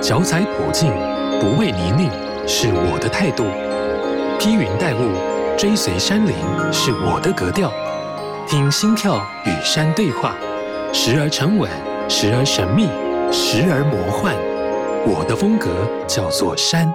脚踩普径，不畏泥泞，是我的态度；披云戴雾，追随山林，是我的格调。听心跳与山对话，时而沉稳，时而神秘，时而魔幻。我的风格叫做山。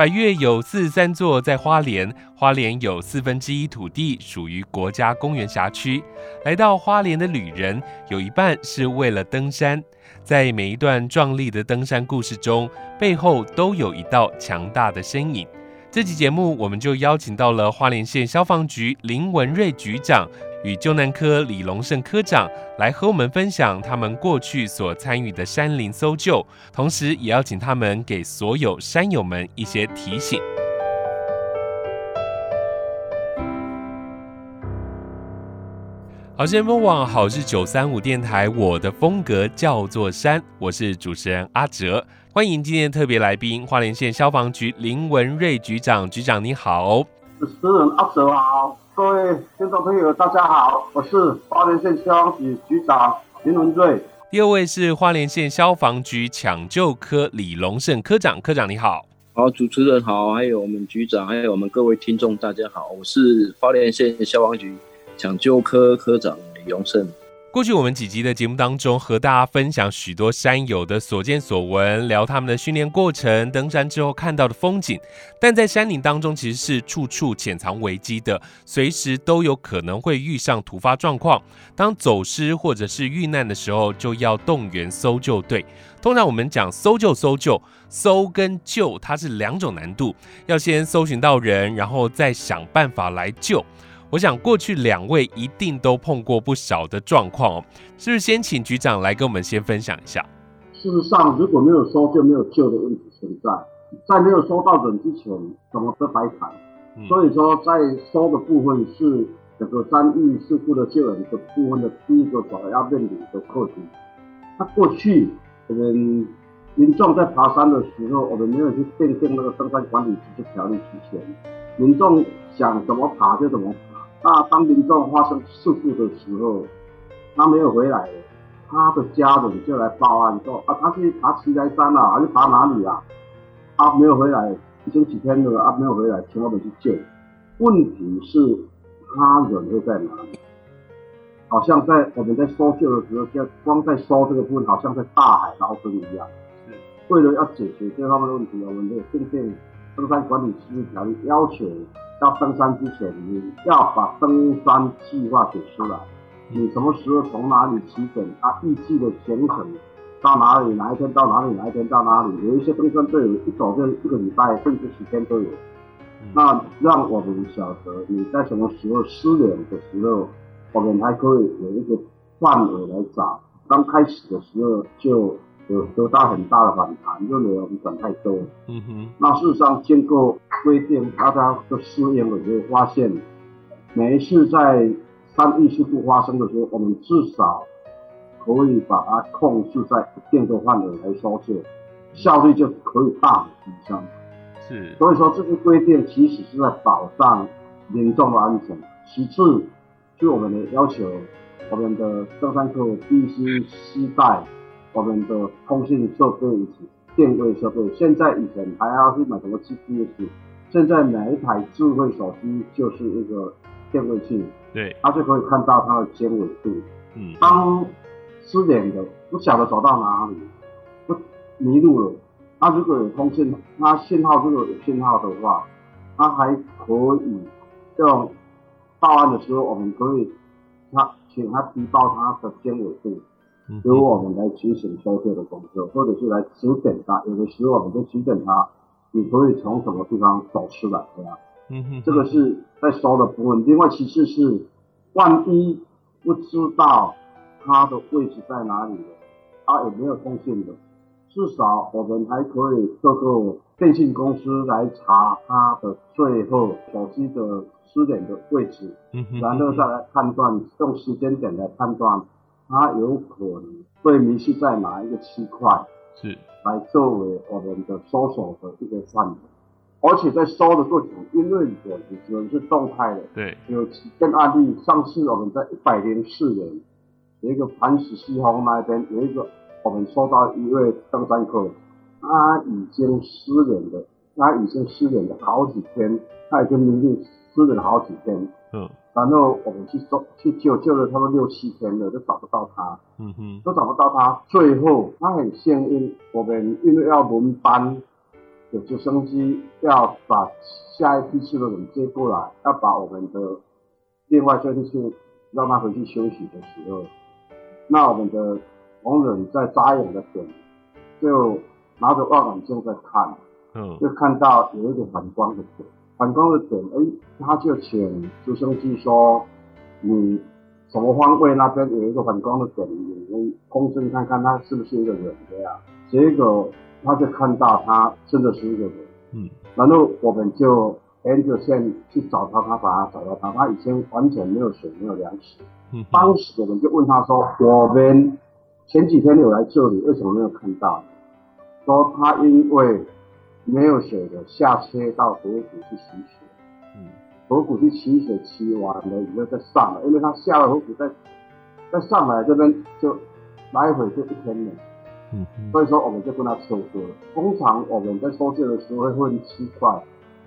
百岳有四十三座，在花莲。花莲有四分之一土地属于国家公园辖区。来到花莲的旅人，有一半是为了登山。在每一段壮丽的登山故事中，背后都有一道强大的身影。这期节目，我们就邀请到了花莲县消防局林文瑞局长。与救难科李龙胜科长来和我们分享他们过去所参与的山林搜救，同时也要请他们给所有山友们一些提醒。好，先锋网好是九三五电台，我的风格叫做山，我是主持人阿哲，欢迎今天的特别来宾花莲县消防局林文瑞局长，局长你好。主持人阿哲好。各位听众朋友，大家好，我是花莲县消防局局长林文瑞。第二位是花莲县消防局抢救科李龙胜科长，科长你好。好，主持人好，还有我们局长，还有我们各位听众，大家好，我是花莲县消防局抢救科科长李荣胜。过去我们几集的节目当中，和大家分享许多山友的所见所闻，聊他们的训练过程、登山之后看到的风景。但在山林当中，其实是处处潜藏危机的，随时都有可能会遇上突发状况。当走失或者是遇难的时候，就要动员搜救队。通常我们讲搜救、搜救、搜跟救，它是两种难度，要先搜寻到人，然后再想办法来救。我想过去两位一定都碰过不少的状况哦，是不是先请局长来跟我们先分享一下？事实上，如果没有收就没有救的问题存在，在没有收到人之前，怎么都白谈。嗯、所以说，在收的部分是整个山域事故的救援的部分的第一个主要面临的课题。那过去我们民众在爬山的时候，我们没有去订定那个登山管理局的条例之前，民众想怎么爬就怎么爬。那当民众发生事故的时候，他没有回来，他的家人就来报案说啊，他去爬奇来山了，还是爬哪里啊？他没有回来，已经几天了啊，没有回来，请我们去救。问题是他人会在哪里？好像在我们在搜救的时候，就光在搜这个部分，好像在大海捞针一样。是，为了要解决这方面的问题，我们就订定登山管理实施条例，要求。要登山之前，你要把登山计划写出来。你什么时候从哪里起点？他预计的行程到哪里？哪一天到哪里？哪一天到哪里？有一些登山队友一走就一个礼拜，甚至十天都有。那让我们晓得你在什么时候失联的时候，我们还可以有一个范围来找。刚开始的时候就。有得到很大的反弹，认为我们管太多。嗯哼。那事实上，经过规定，大家的适应了，就会发现，每一次在三亿事故发生的时候，我们至少可以把它控制在一定的范围来收治，效率就可以大幅提升。是。所以说，这个规定其实是在保障民众的安全。其次，就我们的要求，我们的登山客必须携带。我们的通信设备以及电位设备，现在以前还要去买什么 GPS，现在每一台智慧手机就是一个电位器，对，它就可以看到它的经纬度。嗯，当失联的不晓得走到哪里，不迷路了，它如果有通信，它信号如果有信号的话，它还可以用报案的时候，我们可以他请他提报他的经纬度。由我们来执行搜救的工作，或者是来指点他。有的时候我们就指点他，你可以从什么地方走出来，对吧？嗯哼，这个是在收的部分。另外，其次是万一不知道他的位置在哪里了，他有没有通信的，至少我们还可以透过电信公司来查他的最后手机的失联的位置，然后再来判断，用时间点来判断。它有可能会迷失在哪一个区块，是。来作为我们的搜索的一个范围，而且在搜的过程，因为我们只能是动态的，对，有几件案例，上次我们在一百零四年有一个磐石西峰那边有一个，我们收到一位登山客，他已经失联了，他已经失联了好几天，他已经明明失联了好几天。嗯。然后我们去搜去救，救了他们六七天了，都找不到他。嗯哼。都找不到他，最后他很幸运，我们因为要轮班，有直升机要把下一批次的人接过来，要把我们的另外这批次让他回去休息的时候，那我们的同仁在扎眼的点，就拿着望远镜在看，嗯，就看到有一个反光的点。反光的点，哎，他就请直升机说，你什么方位那边有一个反光的点，你们空侦看看，他是不是一个人这样。结果他就看到他真的是一个人，嗯，然后我们就沿着线去找他，他把他找到他，他已经完全没有水，没有粮食。嗯，当时我们就问他说，我们前几天有来这里，为什么没有看到？说他因为。没有血的，下车到河谷去洗血。嗯，河谷去取水，取完了以后再上来，因为他下了河谷再再上来这边就来回就一天了。嗯，所以说我们就跟他收割了。通常我们在收割的时候会分七块，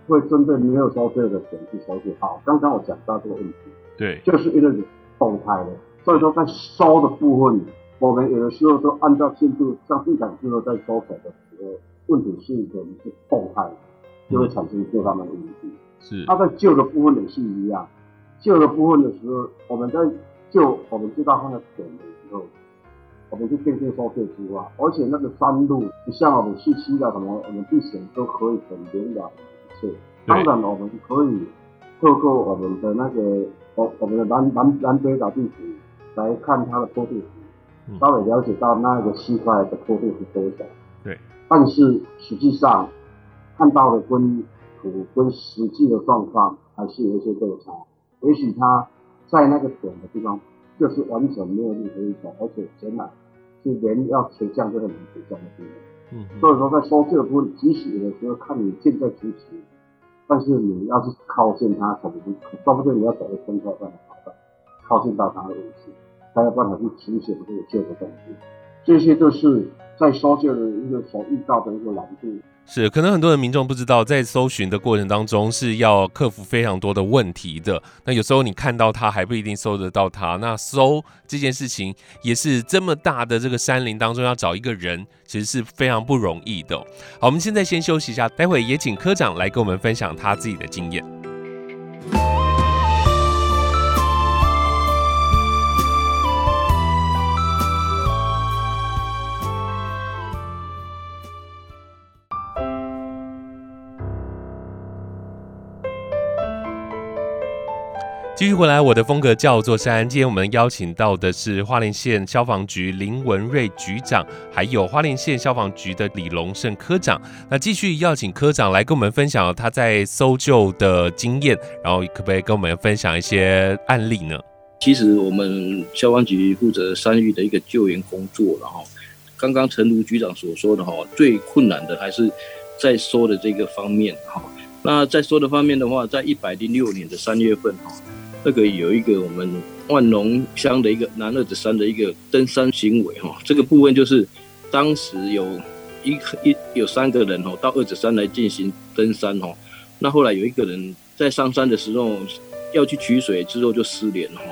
会针对没有收割的人去收割。好，刚刚我讲到这个问题，对，就是因为动态的，所以说在收的部分，我们有的时候都按照进度，像地毯之后在收水的时候。问题是人是动态，就会产生这方面的问题。是，他在旧的部分也是一样，旧的部分的时候，我们在救，我们知道它的点的时候，我们就变成收费之外，而且那个山路不像我们市区的什么，我们地形都可以很明了一切。当然，我们可以透过我们的那个我我们的南南南北岛地图来看它的坡度，稍微了解到那个区块的坡度是多少。对。但是实际上看到的跟图跟实际的状况还是有一些落差。也许他在那个点的地方就是完全没有任何一种，而且真的是连要垂降这个能垂降的地方。嗯。所以说在收这个部分，即使有的时候看你近在咫尺，但是你要是靠近它，可能说不定你要走的更快，才能跑到靠近到它的位置，才有办法去提醒这个救的东西。这些都是。在搜救的一个所遇到的一个难度，是可能很多人民众不知道，在搜寻的过程当中是要克服非常多的问题的。那有时候你看到它还不一定搜得到它。那搜这件事情也是这么大的这个山林当中要找一个人，其实是非常不容易的。好，我们现在先休息一下，待会也请科长来跟我们分享他自己的经验。继续回来，我的风格叫做山。今天我们邀请到的是花莲县消防局林文瑞局长，还有花莲县消防局的李龙胜科长。那继续邀请科长来跟我们分享他在搜救的经验，然后可不可以跟我们分享一些案例呢？其实我们消防局负责山域的一个救援工作，然后刚刚诚如局长所说的哈，最困难的还是在搜的这个方面哈。那在搜的方面的话，在一百零六年的三月份哈。那个有一个我们万隆乡的一个南二子山的一个登山行为哈，这个部分就是当时有一一有三个人哦到二子山来进行登山哦，那后来有一个人在上山的时候要去取水之后就失联了哈，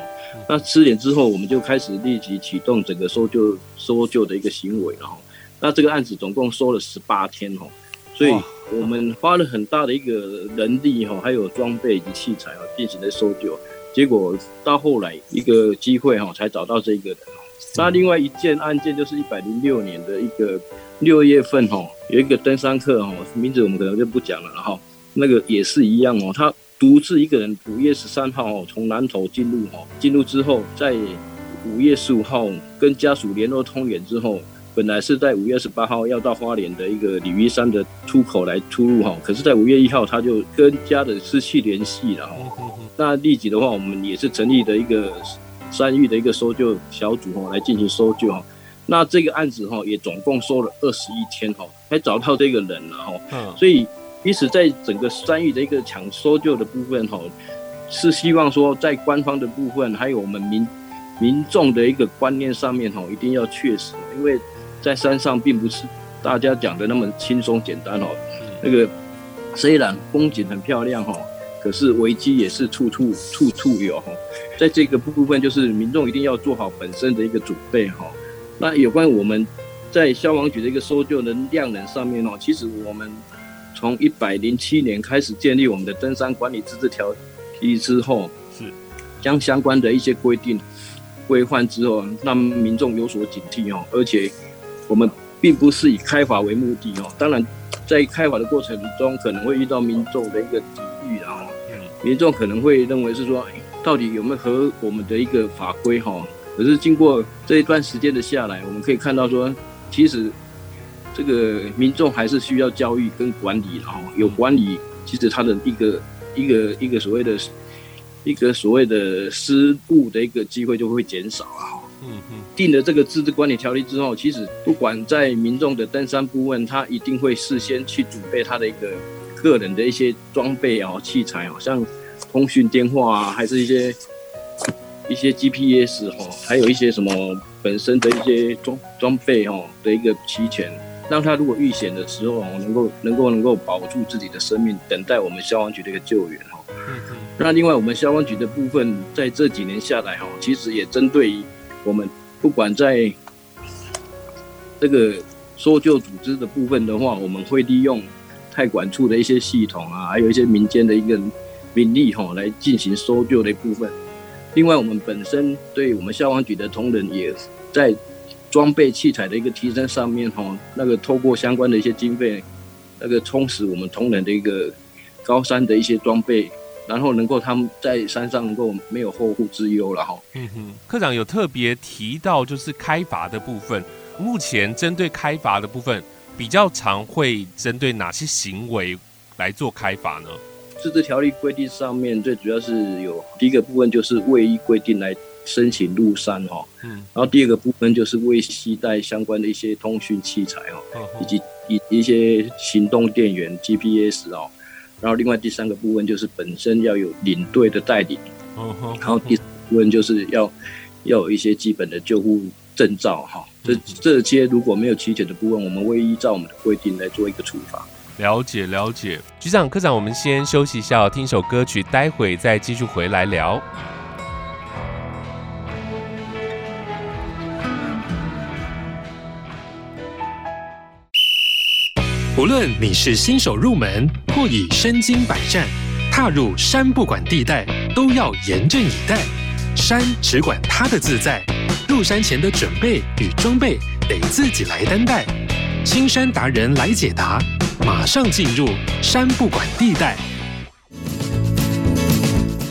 那失联之后我们就开始立即启动整个搜救搜救的一个行为了哈，那这个案子总共搜了十八天哈，所以我们花了很大的一个人力哈，还有装备以及器材啊进行的搜救。结果到后来一个机会哈，才找到这个人。那另外一件案件就是一百零六年的一个六月份哈，有一个登山客哈，名字我们可能就不讲了哈。那个也是一样哦，他独自一个人五月十三号哦从南投进入哈，进入之后在五月十五号跟家属联络通联之后，本来是在五月十八号要到花莲的一个鲤鱼山的出口来出入哈，可是在五月一号他就跟家人失去联系了哈。那立即的话，我们也是成立的一个山域的一个搜救小组哈，来进行搜救哈。那这个案子哈，也总共搜了二十一天哈，才找到这个人了哈。嗯。所以，因此在整个山域的一个抢搜救的部分哈，是希望说在官方的部分，还有我们民民众的一个观念上面哈，一定要确实，因为在山上并不是大家讲的那么轻松简单哦。那个虽然风景很漂亮哈，可是危机也是处处处处有哈。在这个部分，就是民众一定要做好本身的一个准备哈。那有关我们在消防局的一个搜救能量能上面哦，其实我们从一百零七年开始建立我们的登山管理资质条例之后，是将相关的一些规定。规范之后，让民众有所警惕哦。而且，我们并不是以开罚为目的哦。当然，在开罚的过程中，可能会遇到民众的一个抵御，然后，民众可能会认为是说，到底有没有合我们的一个法规哈？可是经过这一段时间的下来，我们可以看到说，其实这个民众还是需要教育跟管理，然后有管理，其实他的一个一个一个所谓的。一个所谓的失误的一个机会就会减少啊。嗯嗯。定了这个自治管理条例之后，其实不管在民众的登山顾问，他一定会事先去准备他的一个个人的一些装备啊、器材啊，像通讯电话啊，还是一些一些 GPS 哈，还有一些什么本身的一些装装备哈的一个齐全，让他如果遇险的时候哦，能够能够能够保住自己的生命，等待我们消防局的一个救援哈。那另外，我们消防局的部分，在这几年下来哈，其实也针对于我们不管在这个搜救组织的部分的话，我们会利用泰管处的一些系统啊，还有一些民间的一个兵力哈，来进行搜救的部分。另外，我们本身对我们消防局的同仁，也在装备器材的一个提升上面哈，那个透过相关的一些经费，那个充实我们同仁的一个高山的一些装备。然后能够他们在山上能够没有后顾之忧了哈。嗯哼，科长有特别提到就是开阀的部分，目前针对开阀的部分比较常会针对哪些行为来做开罚呢？自治条例规定上面最主要是有第一个部分就是未依规定来申请入山哈，嗯，然后第二个部分就是未携带相关的一些通讯器材哦，以及一一些行动电源 GPS 哦。然后，另外第三个部分就是本身要有领队的带领，然后第四部分就是要要有一些基本的救护证照哈。这这些如果没有齐全的部分，我们会依照我们的规定来做一个处罚。了解了解，局长科长，我们先休息一下，听首歌曲，待会再继续回来聊。无论你是新手入门，或已身经百战，踏入山不管地带，都要严阵以待。山只管它的自在，入山前的准备与装备得自己来担待。青山达人来解答，马上进入山不管地带。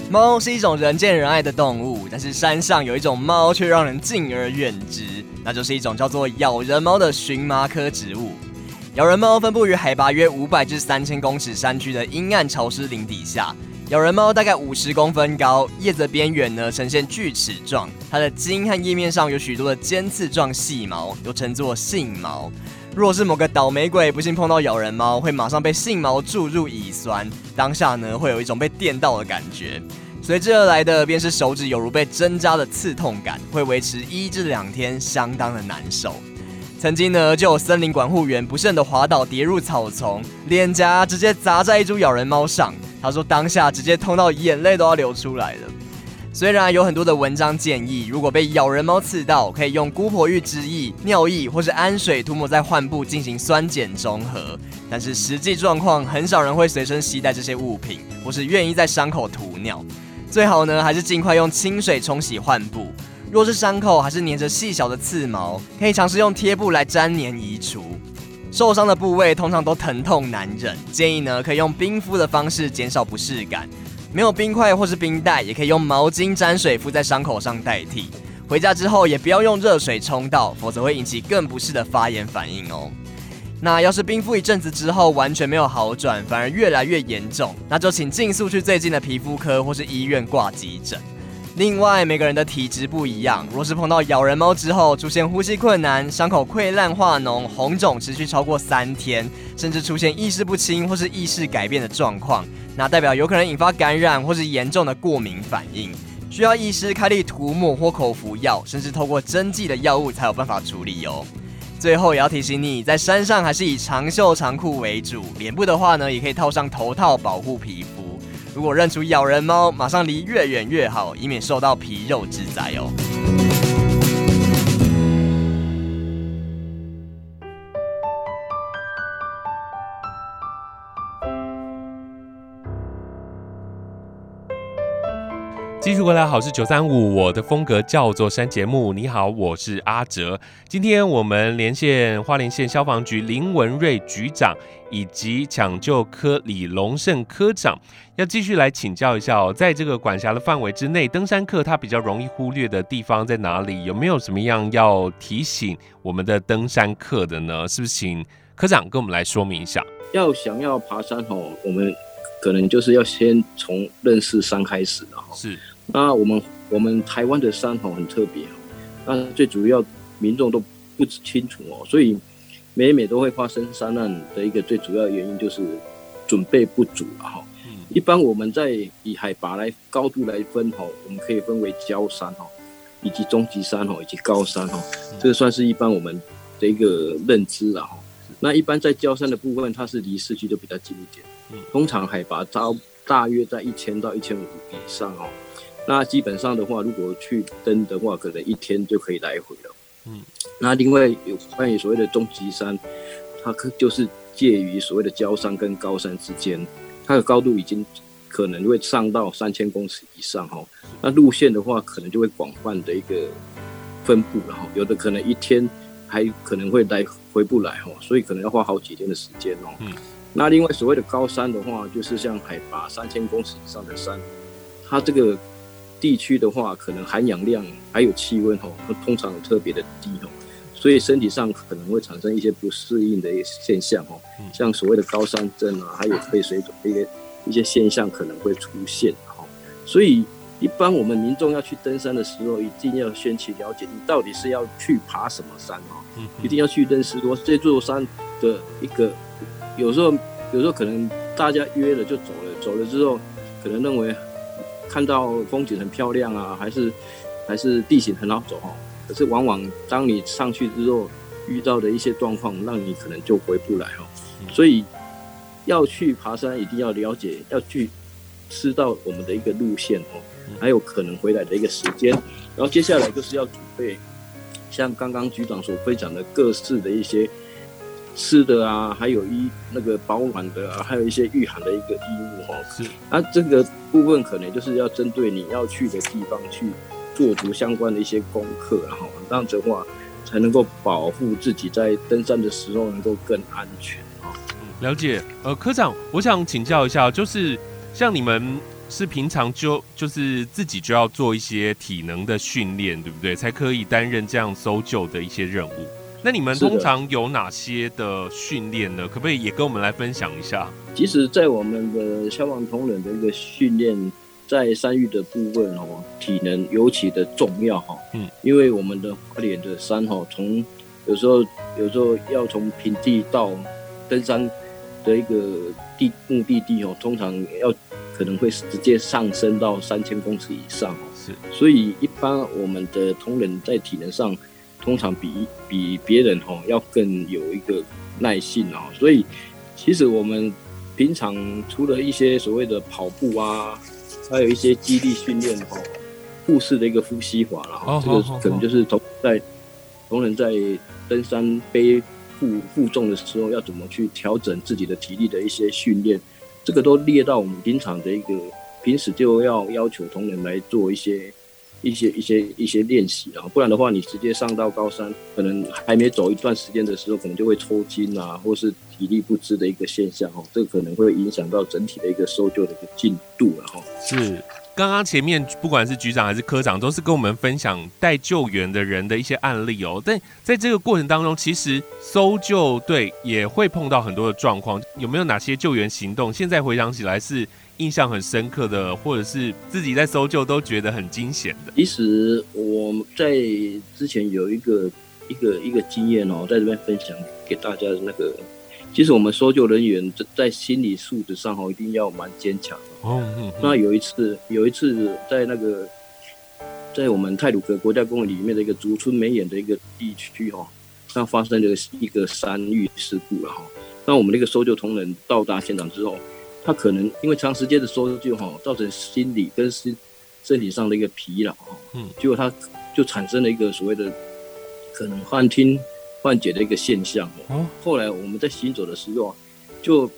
猫是一种人见人爱的动物，但是山上有一种猫却让人敬而远之，那就是一种叫做咬人猫的荨麻科植物。咬人猫分布于海拔约五百至三千公尺山区的阴暗潮湿林底下。咬人猫大概五十公分高，叶子边缘呢呈现锯齿状，它的茎和叶面上有许多的尖刺状细毛，又称作杏毛。若是某个倒霉鬼不幸碰到咬人猫，会马上被杏毛注入乙酸，当下呢会有一种被电到的感觉，随之而来的便是手指有如被针扎的刺痛感，会维持一至两天，相当的难受。曾经呢，就有森林管护员不慎的滑倒，跌入草丛，脸颊直接砸在一株咬人猫上。他说当下直接痛到眼泪都要流出来了。虽然有很多的文章建议，如果被咬人猫刺到，可以用姑婆芋汁液、尿液或是氨水涂抹在患部进行酸碱中和，但是实际状况很少人会随身携带这些物品，或是愿意在伤口涂尿。最好呢，还是尽快用清水冲洗患部。若是伤口还是粘着细小的刺毛，可以尝试用贴布来粘黏移除。受伤的部位通常都疼痛难忍，建议呢可以用冰敷的方式减少不适感。没有冰块或是冰袋，也可以用毛巾沾水敷在伤口上代替。回家之后也不要用热水冲到，否则会引起更不适的发炎反应哦。那要是冰敷一阵子之后完全没有好转，反而越来越严重，那就请尽速去最近的皮肤科或是医院挂急诊。另外，每个人的体质不一样，若是碰到咬人猫之后出现呼吸困难、伤口溃烂化脓、红肿持续超过三天，甚至出现意识不清或是意识改变的状况，那代表有可能引发感染或是严重的过敏反应，需要医师开立涂抹或口服药，甚至透过针剂的药物才有办法处理哦。最后也要提醒你，在山上还是以长袖长裤为主，脸部的话呢，也可以套上头套保护皮肤。如果认出咬人猫，马上离越远越好，以免受到皮肉之灾哦。继续回来，好是九三五，我的风格叫做山节目。你好，我是阿哲。今天我们连线花莲县消防局林文瑞局长以及抢救科李龙胜科长，要继续来请教一下哦，在这个管辖的范围之内，登山客他比较容易忽略的地方在哪里？有没有什么样要提醒我们的登山客的呢？是不是请科长跟我们来说明一下？要想要爬山哦，我们可能就是要先从认识山开始然后。是。那我们我们台湾的山吼很特别哦，那最主要民众都不清楚哦，所以每每都会发生山难的一个最主要原因就是准备不足了哈。一般我们在以海拔来高度来分吼，我们可以分为郊山吼，以及中级山吼，以及高山吼，这个算是一般我们的一个认知了哈。那一般在郊山的部分，它是离市区都比较近一点，通常海拔高大约在一千到一千五以上哦。那基本上的话，如果去登的话，可能一天就可以来回了。嗯，那另外有关于所谓的终极山，它可就是介于所谓的焦山跟高山之间，它的高度已经可能会上到三千公尺以上哈。那路线的话，可能就会广泛的一个分布了哈。有的可能一天还可能会来回不来哈，所以可能要花好几天的时间哦。嗯，那另外所谓的高山的话，就是像海拔三千公尺以上的山，它这个。地区的话，可能含氧量还有气温吼，通常特别的低哦，所以身体上可能会产生一些不适应的一些现象哦，像所谓的高山症啊，还有肺水肿一些一些现象可能会出现哈。所以一般我们民众要去登山的时候，一定要先去了解你到底是要去爬什么山哦，一定要去认识说这座山的一个，有时候有时候可能大家约了就走了，走了之后可能认为。看到风景很漂亮啊，还是还是地形很好走哈。可是往往当你上去之后，遇到的一些状况，让你可能就回不来哦。所以要去爬山，一定要了解，要去知道我们的一个路线哦，还有可能回来的一个时间。然后接下来就是要准备，像刚刚局长所分享的各式的一些。吃的啊，还有衣那个保暖的啊，还有一些御寒的一个衣物哦。是，那这个部分可能就是要针对你要去的地方去做足相关的一些功课，然后这样子的话才能够保护自己在登山的时候能够更安全啊。了解，呃，科长，我想请教一下，就是像你们是平常就就是自己就要做一些体能的训练，对不对？才可以担任这样搜救的一些任务。那你们通常有哪些的训练呢？可不可以也跟我们来分享一下？其实，在我们的消防同仁的一个训练，在山域的部分哦，体能尤其的重要哈。嗯，因为我们的花莲的山哈，从有时候有时候要从平地到登山的一个地目的地哦，通常要可能会直接上升到三千公尺以上。是，所以一般我们的同仁在体能上。通常比比别人吼要更有一个耐性哦，所以其实我们平常除了一些所谓的跑步啊，还有一些肌力训练吼，腹式的一个呼吸法啦，哦，这个可能就是同在同仁在登山背负负重的时候要怎么去调整自己的体力的一些训练，这个都列到我们平常的一个平时就要要求同仁来做一些。一些一些一些练习啊，不然的话，你直接上到高山，可能还没走一段时间的时候，可能就会抽筋啊，或是体力不支的一个现象哦，这个可能会影响到整体的一个搜救的一个进度了哈。是，刚刚前面不管是局长还是科长，都是跟我们分享带救援的人的一些案例哦。但在这个过程当中，其实搜救队也会碰到很多的状况，有没有哪些救援行动？现在回想起来是。印象很深刻的，或者是自己在搜救都觉得很惊险的。其实我在之前有一个一个一个经验哦，在这边分享给大家的那个，其实我们搜救人员在在心理素质上哦，一定要蛮坚强的。哦，嗯。那有一次，有一次在那个在我们泰鲁格国家公园里面的一个竹村梅眼的一个地区哦，那发生了一个山域事故了哈。那我们那个搜救同仁到达现场之后，他可能因为长时间的搜救哈，造成心理跟身身体上的一个疲劳哈，嗯，结果他就产生了一个所谓的可能幻听幻觉的一个现象哦。后来我们在行走的时候，就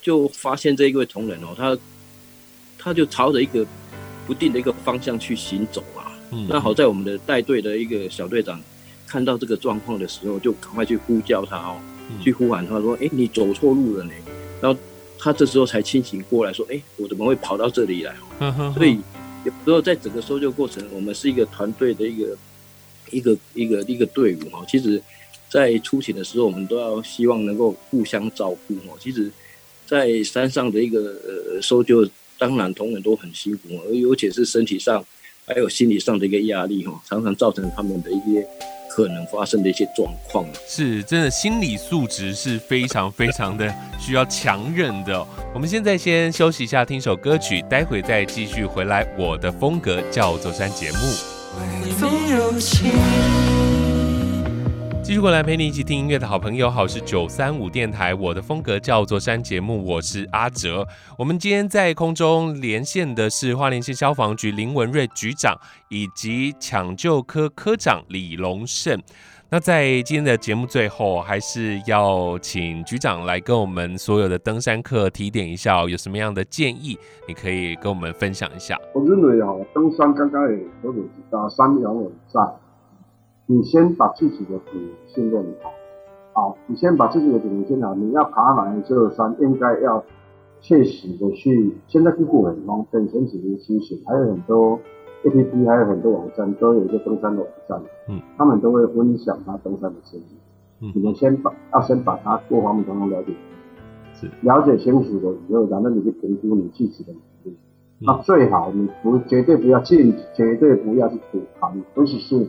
就发现这一位同仁哦，他他就朝着一个不定的一个方向去行走啊。嗯，那好在我们的带队的一个小队长看到这个状况的时候，就赶快去呼叫他哦。去呼喊他说：“哎，你走错路了呢。”然后他这时候才清醒过来，说：“哎，我怎么会跑到这里来？”所以有时候在整个搜救过程，我们是一个团队的一个一个一个一个队伍哈。其实，在出勤的时候，我们都要希望能够互相照顾哦。其实，在山上的一个呃搜救，当然同仁都很辛苦，而尤其是身体上还有心理上的一个压力哈，常常造成他们的一些。可能发生的一些状况，是真的心理素质是非常非常的需要强韧的。我们现在先休息一下，听首歌曲，待会再继续回来。我的风格叫做山节目。继续过来陪你一起听音乐的好朋友，好是九三五电台。我的风格叫做山节目，我是阿哲。我们今天在空中连线的是花莲县消防局林文瑞局长以及抢救科科长李龙胜。那在今天的节目最后，还是要请局长来跟我们所有的登山客提点一下，有什么样的建议，你可以跟我们分享一下。我认为啊，登山刚刚也都有提到，山永远在。你先把自己的体能训练好，好，你先把自己的体能训练好。你要爬哪一座山，应该要切实的去。现在地图很方便，前几年其实还有很多 APP，还有很多网站都有一个登山的网站，嗯，他们都会分享他登山的经历。嗯，你们先把要先把它各方面都能了解，是了解清楚了以后，然后你去评估你自己的能力。那、最好你不绝对不要进，绝对不要去赌盘，尤其是。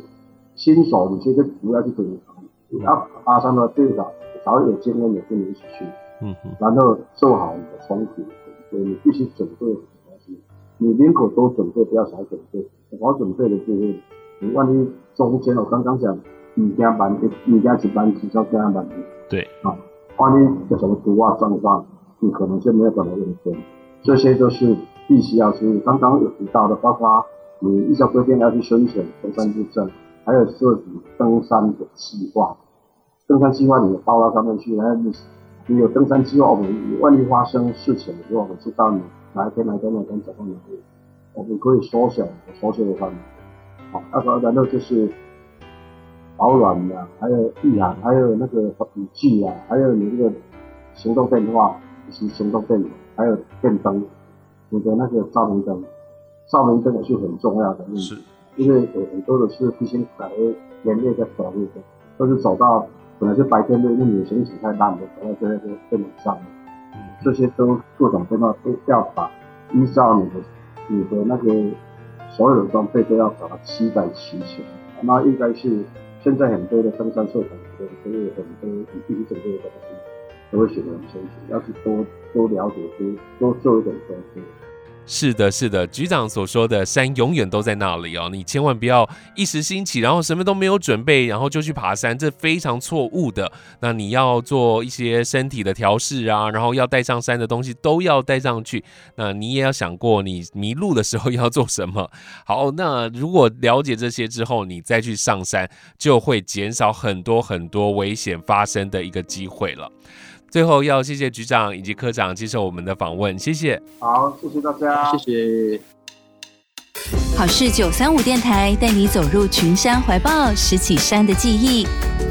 新手，你其实不要去跟他，你要爬山的最少找有经验的跟你一起去，嗯哼，然后做好你的风险，所以你必须准备很多东西，你宁可多准备，不要少准备。我准备的就是，你万一中间我刚刚讲，你加班，你加值班，至少加班。对，啊，万一有什么突发状况，你可能就没有办法应对，这些都是必须要注意。刚刚有提到的，包括你依照规定要去申请登山证证。还有涉及登山的计划，登山计划你报到上面去，然后你你有登山计划，我们万一发生事情的时候，我们知道你哪一天哪一天哪一天走到哪里，我们可以缩小缩小的范围。好，那个然后就是保暖的，还有御寒，还有那个雨具啊，还有你这个行动电话以及行动电源，还有电灯，你的那个照明灯，照明灯也是很重要的。是。因为有很多的是披星戴月连夜在走路的，都是走到本来是白天的，因为你的行驶太慢的，走到这些都晚上了。这些都各种各样都要把依照你的你的那个所有的装备都要找到齐在齐全。那应该是现在很多的登山社团都都有很多你必须准备的东西，都会写得很清楚，要去多多了解，多多做一点功课。是的，是的，局长所说的山永远都在那里哦，你千万不要一时兴起，然后什么都没有准备，然后就去爬山，这非常错误的。那你要做一些身体的调试啊，然后要带上山的东西都要带上去。那你也要想过，你迷路的时候要做什么。好，那如果了解这些之后，你再去上山，就会减少很多很多危险发生的一个机会了。最后要谢谢局长以及科长接受我们的访问，谢谢。好，谢谢大家，谢谢。好事九三五电台带你走入群山怀抱，拾起山的记忆。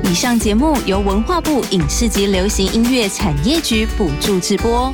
以上节目由文化部影视及流行音乐产业局补助直播。